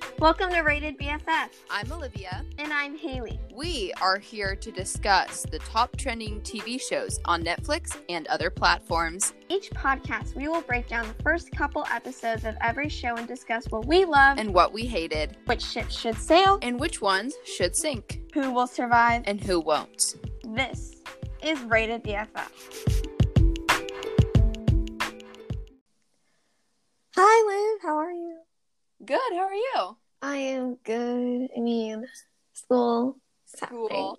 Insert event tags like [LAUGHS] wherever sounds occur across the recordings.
Hi, Welcome to Rated BFF, I'm Olivia. and I'm Haley. We are here to discuss the top trending TV shows on Netflix and other platforms. Each podcast, we will break down the first couple episodes of every show and discuss what we love, and what we hated, which ships should sail, and which ones should sink, who will survive. and who won't. This is Rated BFF. Hi, Liv. How are you? Good, how are you? I am good. I mean, school. School.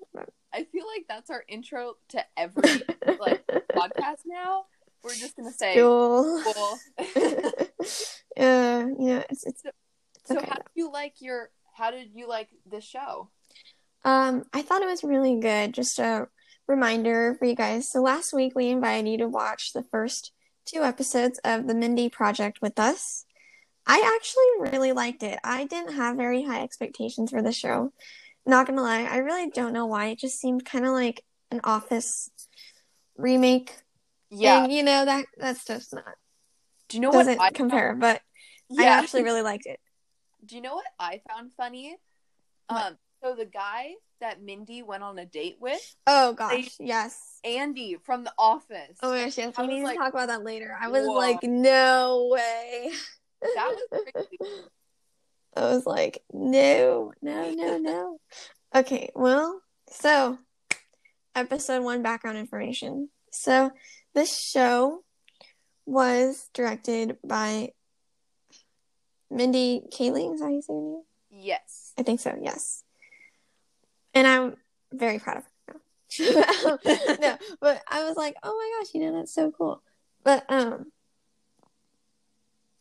I feel like that's our intro to every like podcast now. We're just gonna say School. school. [LAUGHS] uh, you know, it's, it's so Okay. how did you like your how did you like this show? Um, I thought it was really good. Just a reminder for you guys. So last week we invited you to watch the first two episodes of the Mindy Project with us. I actually really liked it. I didn't have very high expectations for the show. Not gonna lie, I really don't know why. It just seemed kind of like an Office remake. Yeah. And you know that that's just not do you know what doesn't I compare. But I actually really liked it. Do you know what I found funny? What? Um, so the guy that Mindy went on a date with, Oh gosh, yes. Andy from The Office. Oh my gosh, yes. I We need like, to talk about that later. I was whoa. like, no way. That was crazy. [LAUGHS] I was like, no, no, no, no. okay, well, so episode one background information. So this show was directed by Mindy Kaling. Is that how you say her name? Yes. I think so, yes. And I'm very proud of her. no, [LAUGHS] but I was like, oh my gosh, you know, that's so cool. But um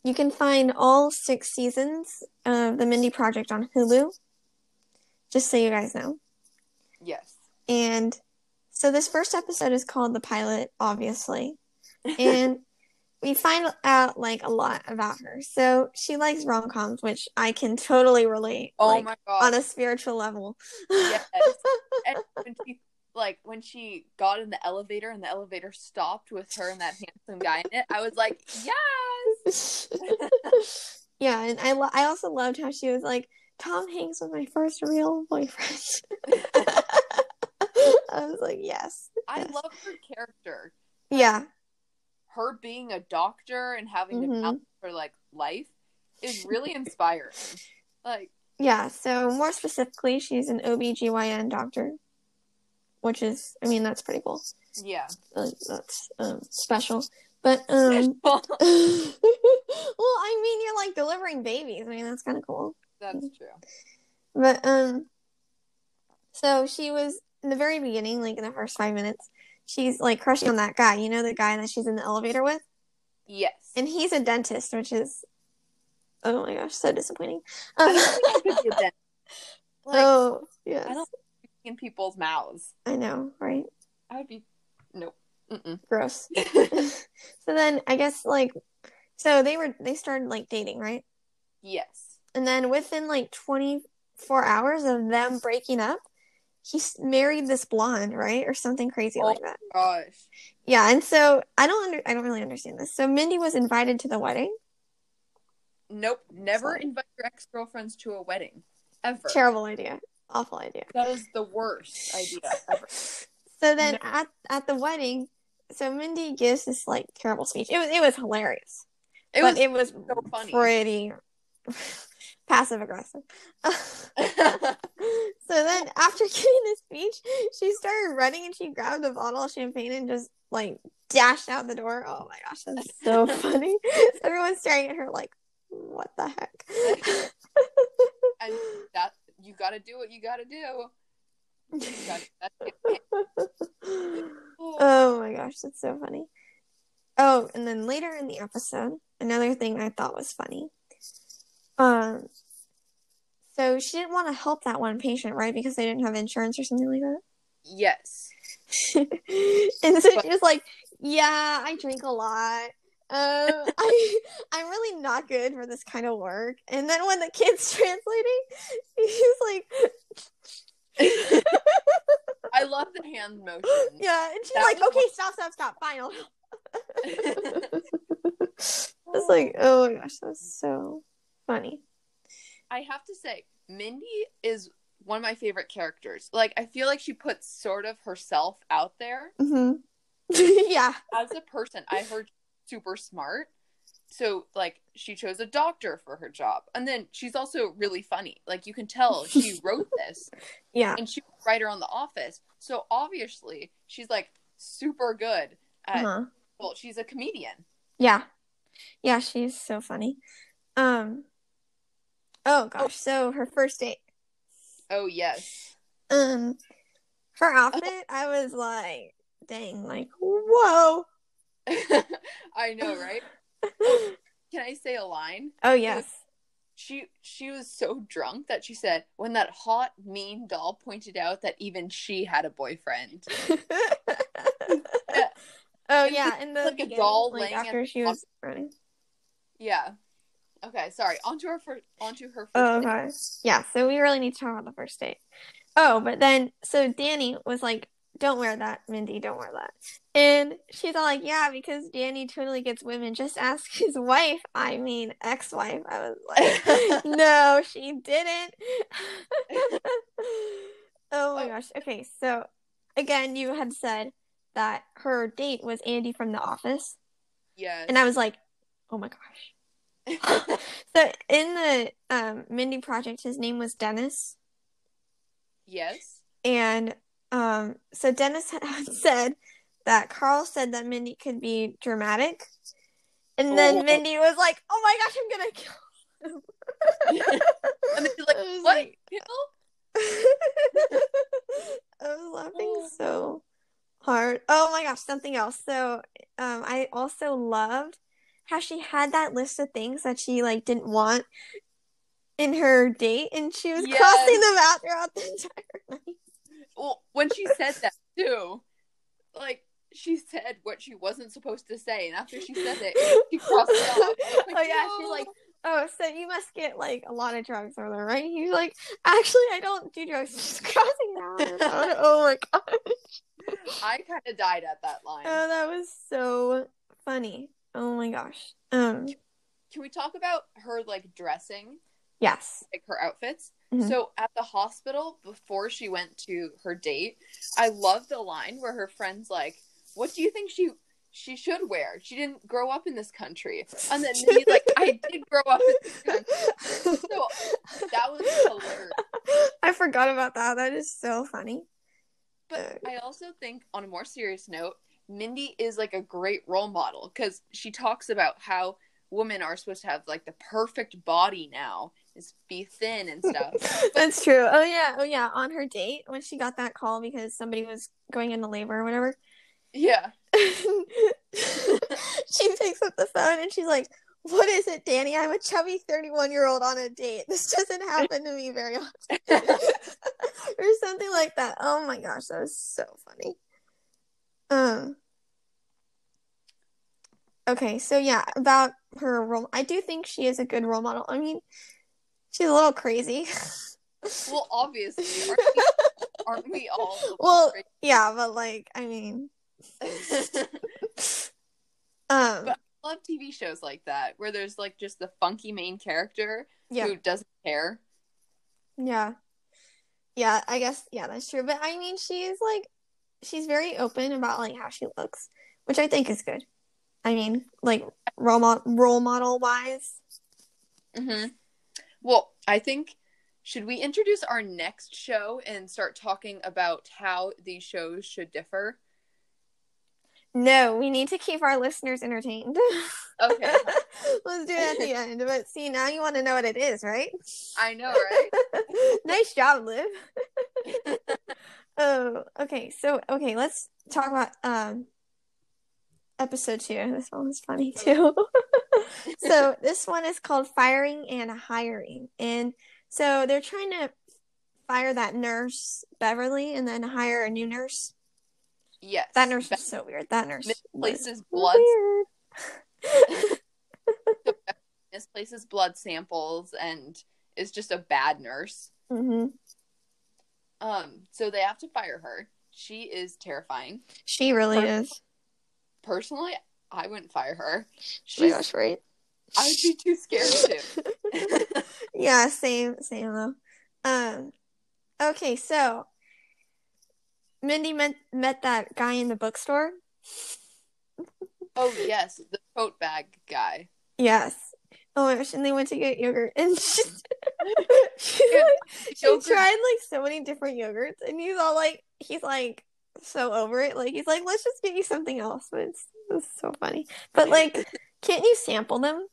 you can find all six seasons of the Mindy Project on Hulu. Just so you guys know. Yes. And so this first episode is called The Pilot, obviously. And [LAUGHS] we find out like a lot about her. So she likes rom coms, which I can totally relate. Oh like, my god. on a spiritual level. yes. [LAUGHS] And when she like when she got in the elevator and the elevator stopped with her and that handsome guy in it, I was like, yes. [LAUGHS] yeah, and I lo- I also loved how she was like Tom Hanks was my first real boyfriend. [LAUGHS] I was like, yes, I Yes. love her character. yeah, Her being a doctor and having Mhm. to balance her like life is really inspiring. Like yeah. So more specifically, she's an OB/GYN doctor, which is, I mean, that's pretty cool. yeah. Uh, that's um, special. But [LAUGHS] um, [LAUGHS] well, I mean, you're like delivering babies. I mean, that's kind of cool. That's true. But um so she was in the very beginning, like in the first five minutes, she's like crushing on that guy, you know, the guy that she's in the elevator with? Yes. And he's a dentist, which is oh my gosh, so disappointing. Um, don't think I could do that. [LAUGHS] Like, oh yes. I don't in people's mouths. I know, right? I would be nope. Mm-mm. Gross. [LAUGHS] so then I guess like so they were they started like dating, right? yes. And then within like 24 hours of them breaking up, he married this blonde, right? Or something crazy Oh. like that. Oh, gosh. Yeah, and so I don't under I don't really understand this. So Mindy was invited to the wedding. Nope. Never Sorry. invite your ex girlfriends to a wedding. Ever. Terrible idea. Awful idea. That is the worst idea ever. [LAUGHS] So then No. at at the wedding, so Mindy gives this like terrible speech. It was it was hilarious. It was it was so funny. pretty [LAUGHS] passive aggressive. [LAUGHS] so then after [LAUGHS] giving this speech, she started running and she grabbed a bottle of champagne and just like dashed out the door. Oh my gosh, that's so funny. Everyone's staring at her like, what the heck? and that you got to do what you got to do. You gotta- that's- oh my gosh, that's so funny. Oh, and then later in the episode, another thing I thought was funny. Um, so she didn't want to help that one patient, right? Because they didn't have insurance or something like that. yes. [LAUGHS] and so she was like, "Yeah, I drink a lot. Um, [LAUGHS] I I'm really not good for this kind of work." And then when the kid's [LAUGHS] translating, he's like, [LAUGHS] I love the hand motion. "Yeah," and she's That like, "Okay, stop, stop, stop. Fine, I'll. [LAUGHS] It's like, oh my gosh, that's so funny. I have to say, Mindy is one of my favorite characters. Like, I feel like she puts sort of herself out there hmm [LAUGHS] yeah. as a person. I heard super smart. So, like, she chose a doctor for her job. And then she's also really funny. Like, you can tell she [LAUGHS] wrote this Yeah. and she was a writer on The Office. So, obviously, she's like super good at, Uh-huh. well, she's a comedian. Yeah. Yeah, she's so funny. Um Oh gosh, so her first date. Oh, yes. Um her outfit, I was like, dang, like, whoa. [LAUGHS] I know, right? Can I say a line? Oh yes. She she was so drunk that she said when that hot mean doll pointed out that even she had a boyfriend. [LAUGHS] oh It's yeah, and the like a doll like laying after she was running. Yeah. Okay, sorry. Onto her first. Onto her first. Oh, date. okay. Yeah, so we really need to talk about the first date. Oh, but then so Danny was like, "Don't wear that, Mindy. Don't wear that." And she's all like, "Yeah, because Danny totally gets women. Just ask his wife. I mean, ex-wife." I was like, [LAUGHS] "No, she didn't." [LAUGHS] oh my gosh. Okay, so again, you had said that her date was Andy from The Office, Yes. and I was like, "Oh my gosh." [LAUGHS] So in the um, Mindy project, his name was Dennis, yes. and um, so Dennis [LAUGHS] had said that Carl said that Mindy could be dramatic, and then Oh. Mindy was like, "Oh my gosh, I'm gonna kill him." [LAUGHS] And then she's like, I was "What? like- Kill?" [LAUGHS] I was laughing Oh. so hard. Oh my gosh, something else. So, um, I also loved how she had that list of things that she like didn't want in her date, and she was Yes. crossing them out throughout the entire night. Well, when she said that too, like she said what she wasn't supposed to say, and after she said it, she crossed it off. I was oh yeah, she's like, oh, so you must get like a lot of drugs or whatever, right? He's like, actually, I don't do drugs. [LAUGHS] Just crossing it out. [LAUGHS] oh my god. I kind of died at that line. Oh, that was so funny. Oh my gosh. Um, Can we talk about her like dressing, yes. like her outfits? Mhm. So at the hospital before she went to her date, I love the line where her friend's like, "What do you think she she should wear? She didn't grow up in this country." And then he's like, "I [LAUGHS] did grow up in this country." So that was hilarious. I forgot about that. That is so funny. But I also think, on a more serious note, Mindy is like a great role model because she talks about how women are supposed to have like the perfect body now, is be thin and stuff. [LAUGHS] That's true. Oh yeah. Oh yeah. On her date when she got that call because somebody was going into labor or whatever. yeah. [LAUGHS] she picks up the phone and she's like, "What is it, Danny? I'm a chubby 31 year old on a date. This doesn't happen to me very often." [LAUGHS] or something like that. Oh my gosh, that was so funny. Um. Okay, so yeah, about her role, I do think she is a good role model. I mean, she's a little crazy. [LAUGHS] Well, obviously, [LAUGHS] aren't we, aren't we all? [LAUGHS] Well, yeah, but like, I mean, um, But- I love TV shows like that where there's like just the funky main character yeah, who doesn't care. yeah, yeah. I guess yeah, that's true. But I mean, she is like, she's very open about like how she looks, which I think is good. I mean, like role mo- role model wise. hmm Well, I think should we introduce our next show and start talking about how these shows should differ? No, we need to keep our listeners entertained. Okay, [LAUGHS] Let's do it at the end. But see, now you want to know what it is, right? I know, right? [LAUGHS] nice job, Liv. [LAUGHS] oh, okay. So, okay, let's talk about um episode two. This one was funny too. [LAUGHS] so, this one is called Firing and Hiring. And so they're trying to fire that nurse, Beverly, and then hire a new nurse. Yes, That nurse was so weird. That nurse places blood. [LAUGHS] Misplaces blood samples and is just a bad nurse. hmm Um, so they have to fire her. She is terrifying. She really Her- is. Personally, I wouldn't fire her. Oh my gosh, right? I would be too scared to. [LAUGHS] yeah, same, same though. Um, okay, so Mindy met met that guy in the bookstore. oh yes, the tote bag guy. Yes. Oh my gosh, and they went to get yogurt, and [LAUGHS] she, [LAUGHS] she, like, she tried like so many different yogurts, and he's all like, he's like so over it. Like he's like, let's just get you something else. But it's, it's so funny. But like, can't you sample them?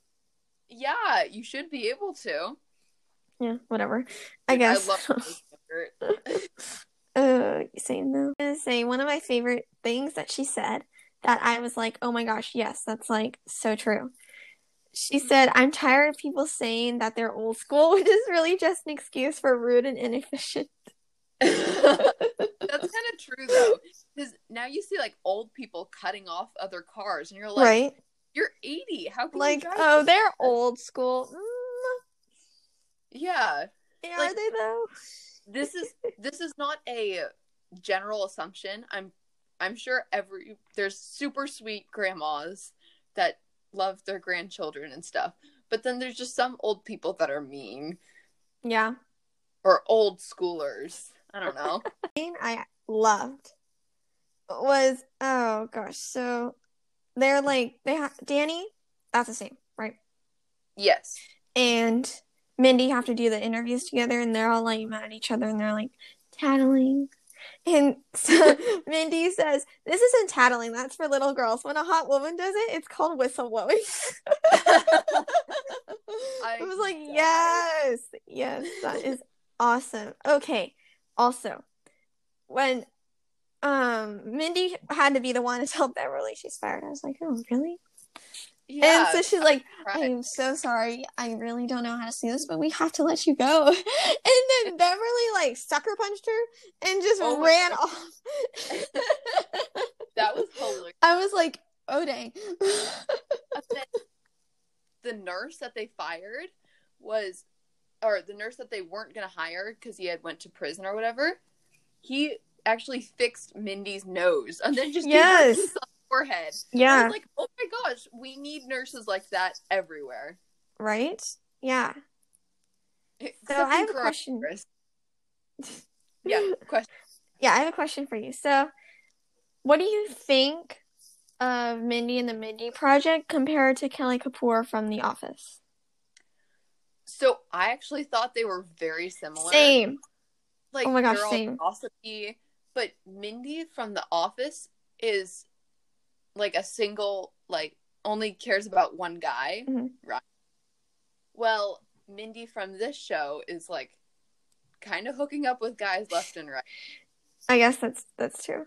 Yeah, you should be able to. Yeah, whatever. I guess. I love uh, [LAUGHS] [LAUGHS] same though. I'm gonna say one of my favorite things that she said that I was like, oh my gosh, yes, that's like so true. She said, I'm tired of people saying that they're old school, [LAUGHS] which is really just an excuse for rude and inefficient. That's kind of true though, because now you see like old people cutting off other cars, and you're like, right? You're 80. How can like? oh, they're old school. Mm. Yeah. yeah like, are they though? This is this is not a general assumption. I'm I'm sure every there's super sweet grandmas that love their grandchildren and stuff, but then there's just some old people that are mean. Yeah. Or old schoolers. I don't know. [LAUGHS] I loved was oh gosh, so they're like they have Danny, that's the same, right? Yes. And Mindy have to do the interviews together and they're all like mad at each other and they're like tattling. And so [LAUGHS] Mindy says, This isn't tattling, that's for little girls. When a hot woman does it, it's called whistleblowing. [LAUGHS] I was like, Yes, yes, that is awesome. Okay. Also, when um Mindy had to be the one to tell Beverly she's fired, I was like, Oh, really? Yeah, and so she's like, I am so sorry. I really don't know how to see this, but we have to let you go. [LAUGHS] And then Beverly like sucker punched her and just oh ran God. off. [LAUGHS] that was hilarious. I was like, oh dang. the nurse that they fired was or the nurse that they weren't gonna hire because he had went to prison or whatever, he actually fixed Mindy's nose and then just yes forehead. Yeah. like, oh my gosh, we need nurses like that everywhere. Right? Yeah. Except so I have a question. [LAUGHS] yeah, question. Yeah, I have a question for you. So, what do you think of Mindy and the Mindy Project compared to Kelly Kapoor from The Office? So I actually thought they were very similar. Same. Like, oh my gosh, same. Gossipy, but Mindy from The Office is like a single like only cares about one guy, mm-hmm. right? Well, Mindy from this show is like kind of hooking up with guys left and right. I guess that's that's true.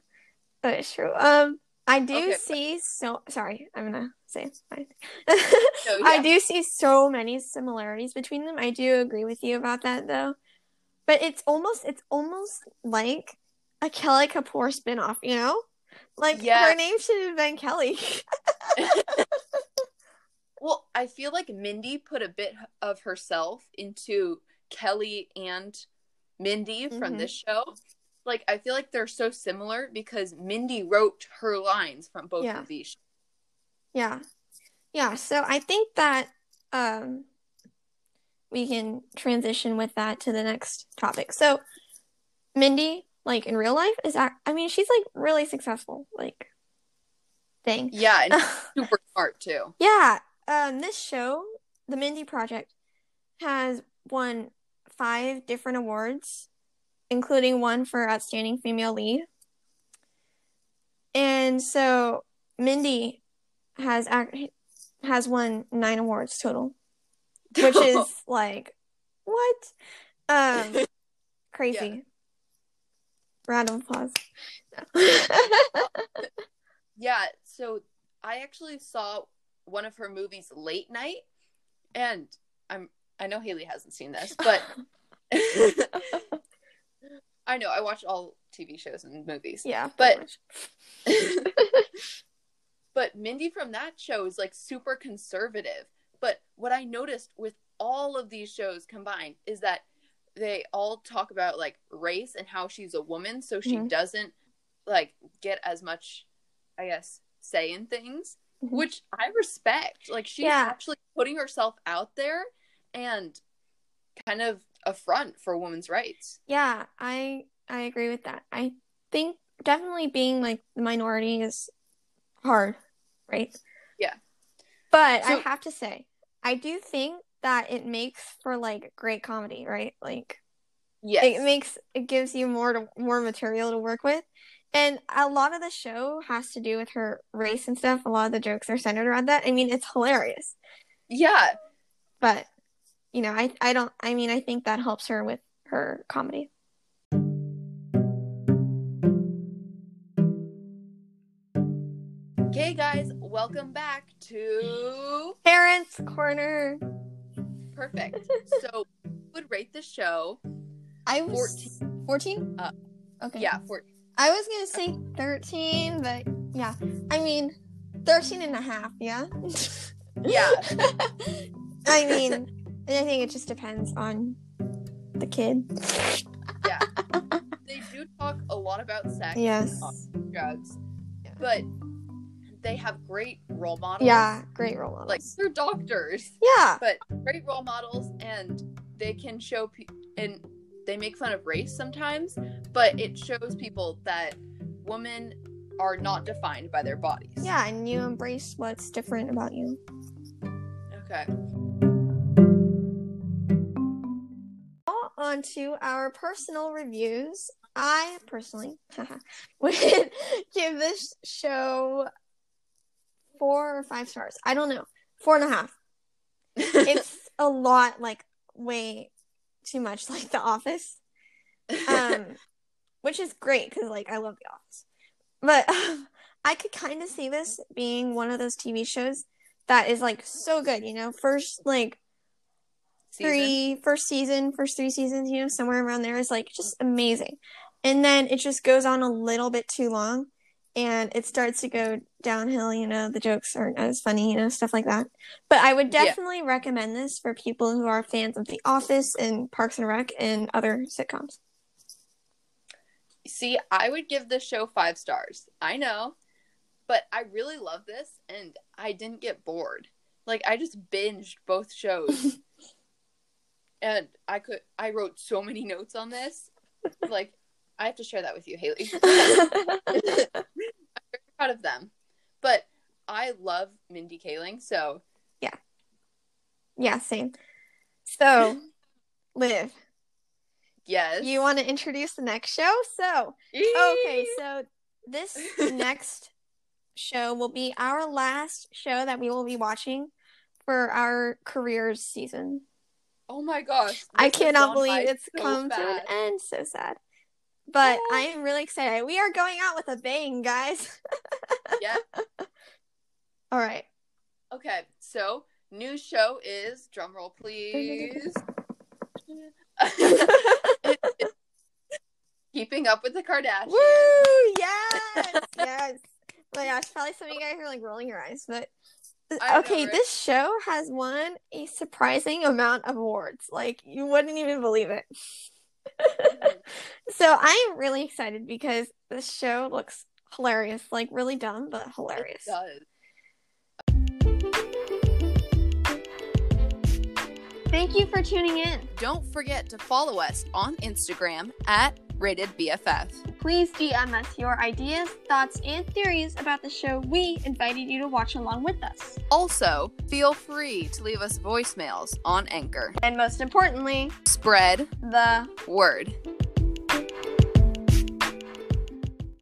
That is true. Um, I do okay, see so. Sorry, I'm gonna say no, [LAUGHS] yeah. I do see so many similarities between them. I do agree with you about that, though. But it's almost it's almost like a Kelly Kapoor spinoff, you know? Like yes. her name should have been Kelly. [LAUGHS] well, I feel like Mindy put a bit of herself into Kelly and Mindy from mm-hmm. this show. Like I feel like they're so similar because Mindy wrote her lines from both yeah. of these. Yeah. Yeah, so I think that um we can transition with that to the next topic. So Mindy like in real life is act- I mean she's like really successful like thing. Yeah, and [LAUGHS] super smart too. Yeah. Um this show, The Mindy Project, has won five different awards, including one for outstanding female lead. And so Mindy has has won nine awards total, which is [LAUGHS] like what? Um, crazy. Yeah. Round of applause. [LAUGHS] yeah, so I actually saw one of her movies late night, and I'm I know Haley hasn't seen this, but [LAUGHS] I know I watch all TV shows and movies. Yeah, but [LAUGHS] but Mindy from that show is like super conservative. But what I noticed with all of these shows combined is that they all talk about like race and how she's a woman, so she mm-hmm. doesn't like get as much, I guess, say in things. Mhm. which I respect. Like she's Yeah. actually putting herself out there and kind of a front for women's rights. Yeah, I I agree with that. I think definitely being like the minority is hard, right? Yeah. But I have to say, I do think that it makes for like great comedy, right? Like Yes. it makes it gives you more to more material to work with. And a lot of the show has to do with her race and stuff. A lot of the jokes are centered around that. I mean, it's hilarious. yeah. But you know, I I don't I mean, I think that helps her with her comedy. Okay, guys, welcome back to Parents Corner. Perfect. [LAUGHS] so, would rate the show. I was 14? Uh, okay. Yeah, for I was going to say 13, but yeah. I mean, 13 and a half, yeah? yeah, [LAUGHS] I mean, and I think it just depends on the kid. Yeah. [LAUGHS] They do talk a lot about sex, Yes. and drugs, Yeah. but they have great role models. Yeah, great role models. like they're doctors, yeah. but great role models, and they can show pe- and they make fun of race sometimes, but it shows people that women are not defined by their bodies. Yeah, and you embrace what's different about you. Okay. On to our personal reviews. I personally [LAUGHS] would give this show four or five stars. I don't know. Four and a half. [LAUGHS] It's a lot, like way too much [LAUGHS] like The Office. Um, which is great because like I love The Office. But I could kind of see this being one of those TV shows that is like so good, you know, first like Season. three first season, first three seasons, you know, somewhere around there is like just amazing. And then it just goes on a little bit too long and it starts to go downhill, you know, the jokes aren't as funny, you know, stuff like that. But I would Yeah. definitely recommend this for people who are fans of The Office and Parks and Rec and other sitcoms. See, I would give this show five stars. I know, but I really love this, and I didn't get bored. Like I just binged both shows, [LAUGHS] and I could. I wrote so many notes on this. [LAUGHS] Like I have to share that with you, Haley. [LAUGHS] I'm very proud of them, but I love Mindy Kaling. So yeah, Yeah, same. So, [LAUGHS] Liv, yes, you want to introduce the next show? So, Okay, so this next show will be our last show that we will be watching for our careers season. Oh my gosh, I cannot believe it's so come to an end. So sad. But. I am really excited. We are going out with a bang, guys. [LAUGHS] Yeah. All right. Okay, so new show is drumroll please. [LAUGHS] Keeping up with the Kardashians. Woo! Yes! yes. Oh my gosh, probably some of you guys are like rolling your eyes, but I know, okay, right? this show has won a surprising amount of awards. Like you wouldn't even believe it. Mm-hmm. [LAUGHS] so I am really excited because this show looks hilarious, like really dumb but It hilarious. does. Thank you for tuning in. Don't forget to follow us on Instagram at Rated BFF. Please DM us your ideas, thoughts, and theories about the show we invited you to watch along with us. Also, feel free to leave us voicemails on Anchor. And most importantly, Spread the word.